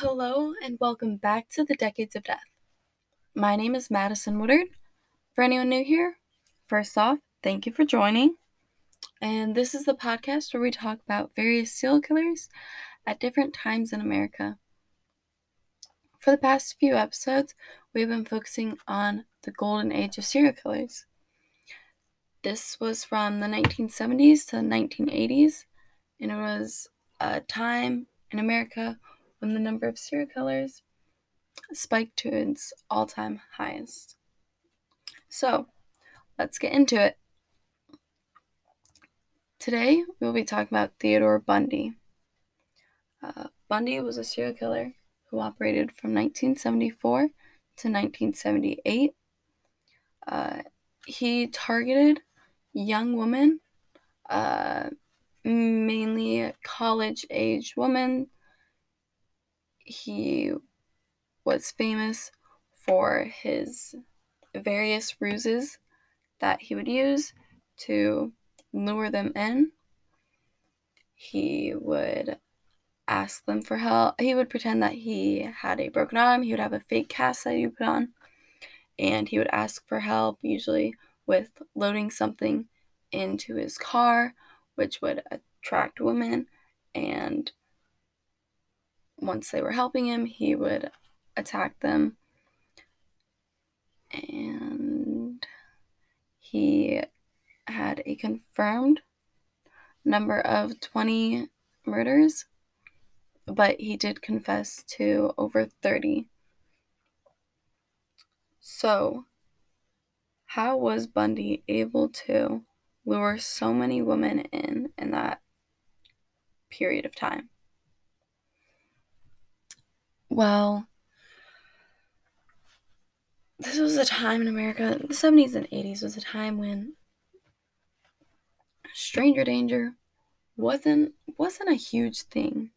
Hello, and welcome back to the Decades of Death. My name is Madison Woodard. For anyone new here, first off, thank you for joining. And this is the podcast where we talk about various serial killers at different times in America. For the past few episodes, we've been focusing on the golden age of serial killers. This was from the 1970s to the 1980s, and it was a time in America when the number of serial killers spiked to its all time highest. So, let's get into it. Today, we'll be talking about Theodore Bundy. Uh, Bundy was a serial killer who operated from 1974 to 1978. Uh, he targeted young women, uh, mainly college age women he was famous for his various ruses that he would use to lure them in. He would ask them for help. He would pretend that he had a broken arm. He would have a fake cast that he would put on. And he would ask for help, usually with loading something into his car, which would attract women and once they were helping him, he would attack them. And he had a confirmed number of 20 murders, but he did confess to over 30. So, how was Bundy able to lure so many women in in that period of time? Well, this was a time in America, the 70s and 80s was a time when stranger danger wasn't wasn't a huge thing.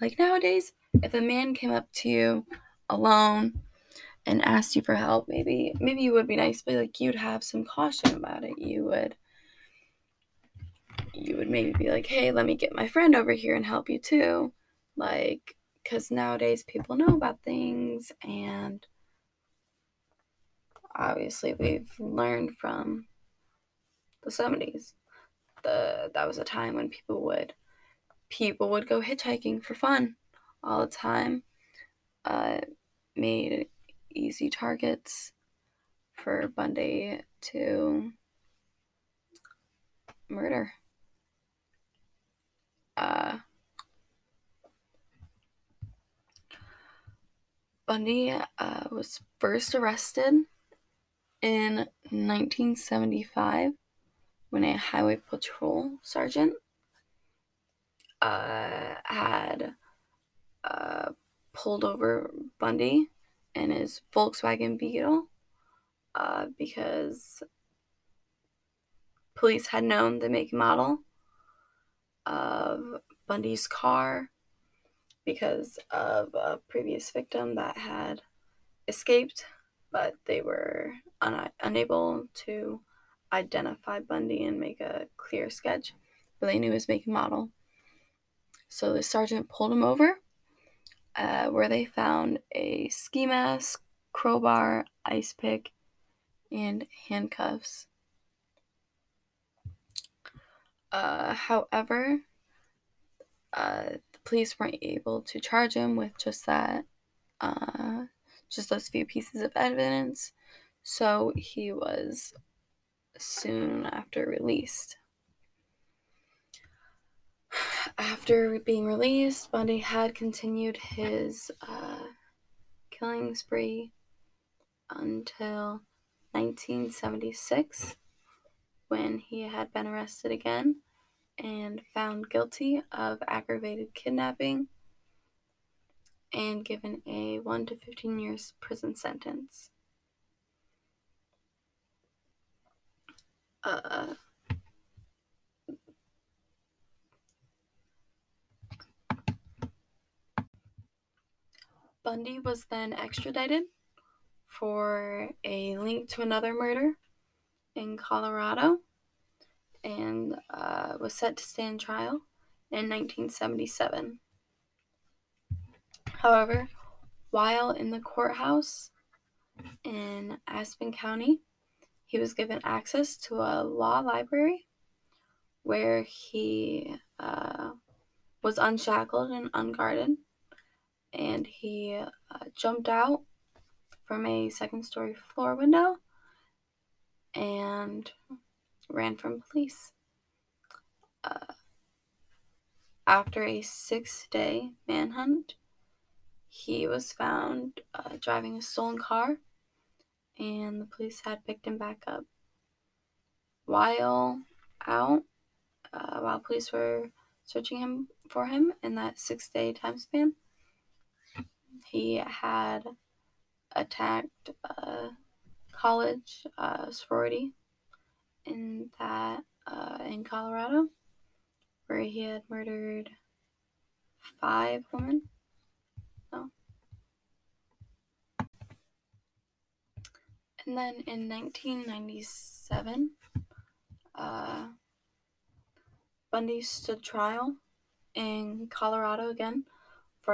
Like nowadays, if a man came up to you alone and asked you for help, maybe maybe you would be nice, but like you'd have some caution about it. You would you would maybe be like, "Hey, let me get my friend over here and help you too." Like because nowadays people know about things and obviously we've learned from the 70s the that was a time when people would people would go hitchhiking for fun all the time. Uh, made easy targets for bundy to murder. Uh, Bundy uh, was first arrested in 1975 when a highway patrol sergeant uh, had uh, pulled over Bundy in his Volkswagen Beetle uh, because police had known the make and model of Bundy's car because of a previous victim that had escaped, but they were un- unable to identify Bundy and make a clear sketch, but they knew his make and model. So the sergeant pulled him over, uh, where they found a ski mask, crowbar, ice pick, and handcuffs. Uh, however, uh, the police weren't able to charge him with just that, uh, just those few pieces of evidence. So he was soon after released. After being released, Bundy had continued his uh, killing spree until 1976 when he had been arrested again and found guilty of aggravated kidnapping and given a 1 to 15 years prison sentence. Uh, Bundy was then extradited for a link to another murder in Colorado and uh, was set to stand trial in 1977. However, while in the courthouse in Aspen County, he was given access to a law library where he uh, was unshackled and unguarded, and he uh, jumped out from a second story floor window and ran from police. Uh, after a six day manhunt, he was found uh, driving a stolen car, and the police had picked him back up. While out, uh, while police were searching him for him in that six day time span, he had attacked a college uh, sorority in that uh, in Colorado, where he had murdered five women. No. And then in 1997, uh, Bundy stood trial in Colorado again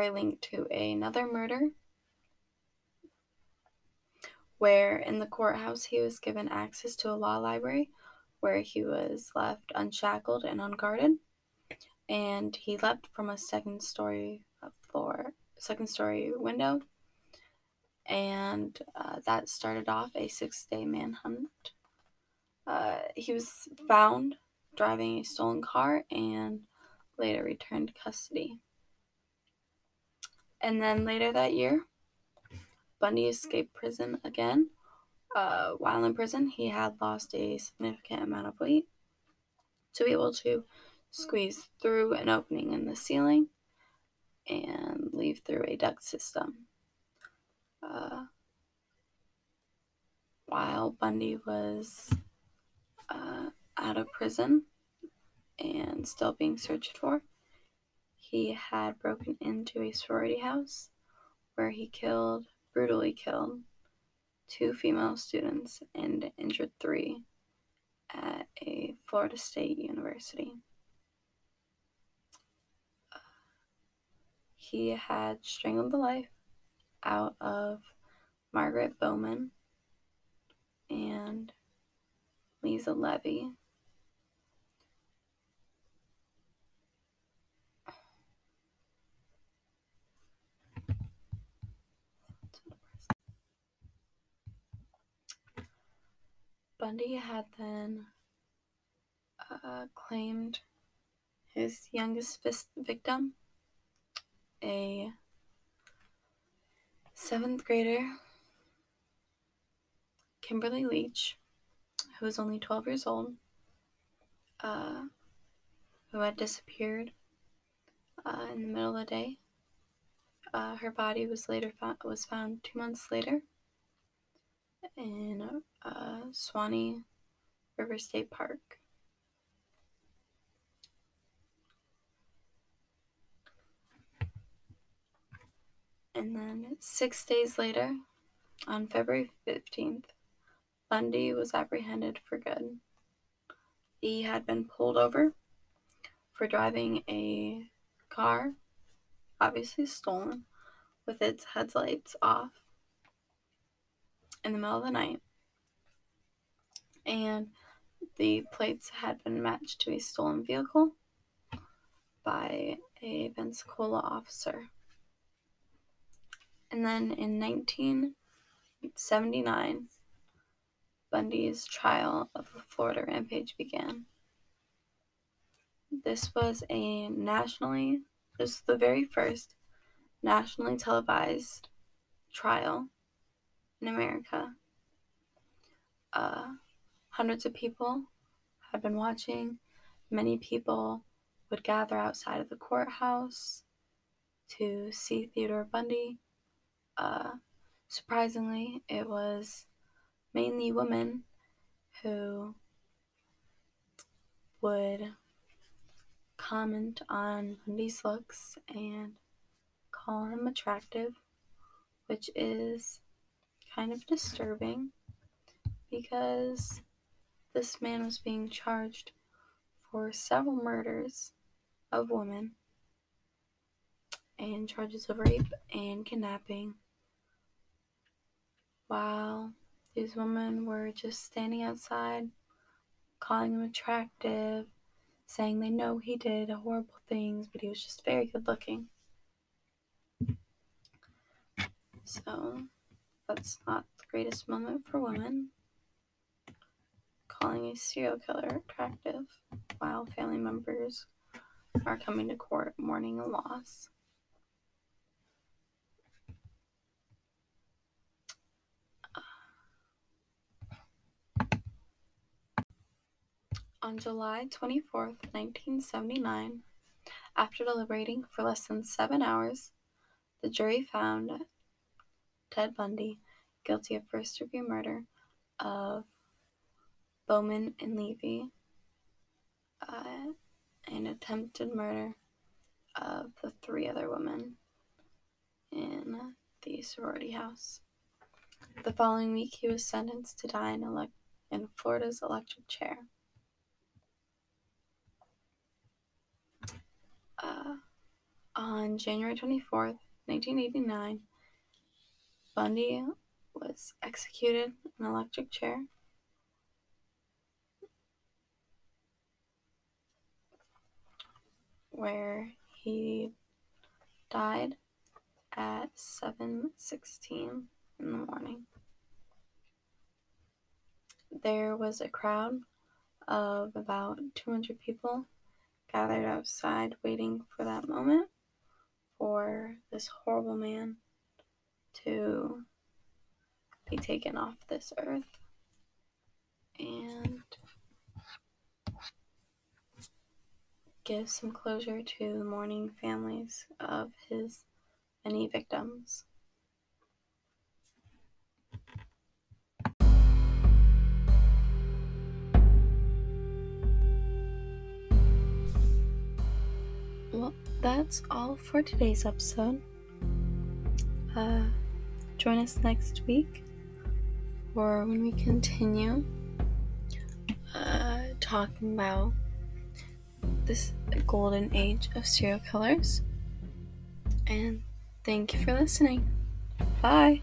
a link to another murder where in the courthouse he was given access to a law library where he was left unshackled and unguarded and he leapt from a second story floor second story window and uh, that started off a six day manhunt. Uh, he was found driving a stolen car and later returned to custody and then later that year Bundy escaped prison again. Uh, while in prison, he had lost a significant amount of weight to be able to squeeze through an opening in the ceiling and leave through a duct system. Uh, while Bundy was uh, out of prison and still being searched for, he had broken into a sorority house where he killed brutally killed two female students and injured three at a Florida State University. he had strangled the life out of Margaret Bowman and Lisa Levy. Bundy had then uh, claimed his youngest victim, a seventh grader, Kimberly Leach, who was only 12 years old, uh, who had disappeared uh, in the middle of the day. Uh, her body was later found, was found two months later in uh, Suwannee River State Park. And then six days later, on February 15th, Bundy was apprehended for good. He had been pulled over for driving a car, obviously stolen, with its headlights off in the middle of the night. And the plates had been matched to a stolen vehicle by a Pensacola officer. And then in 1979, Bundy's trial of the Florida rampage began. This was a nationally, this was the very first nationally televised trial in America. Uh, hundreds of people had been watching. Many people would gather outside of the courthouse to see Theodore Bundy. Uh, surprisingly, it was mainly women who would comment on Bundy's looks and call him attractive, which is kind of disturbing because this man was being charged for several murders of women and charges of rape and kidnapping while these women were just standing outside calling him attractive saying they know he did horrible things but he was just very good looking. So that's not the greatest moment for women calling a serial killer attractive while family members are coming to court mourning a loss. On July 24, 1979, after deliberating for less than seven hours, the jury found Ted Bundy guilty of first degree murder of Bowman and Levy, uh, and attempted murder of the three other women in the sorority house. The following week, he was sentenced to die in, in Florida's electric chair. Uh, on January 24th, 1989, Bundy was executed in an electric chair. Where he died at 7:16 in the morning. There was a crowd of about 200 people gathered outside waiting for that moment for this horrible man to be taken off this earth and give some closure to the mourning families of his many victims. Well, that's all for today's episode. Uh, join us next week for when we continue uh, talking about this golden age of serial killers. And thank you for listening. Bye.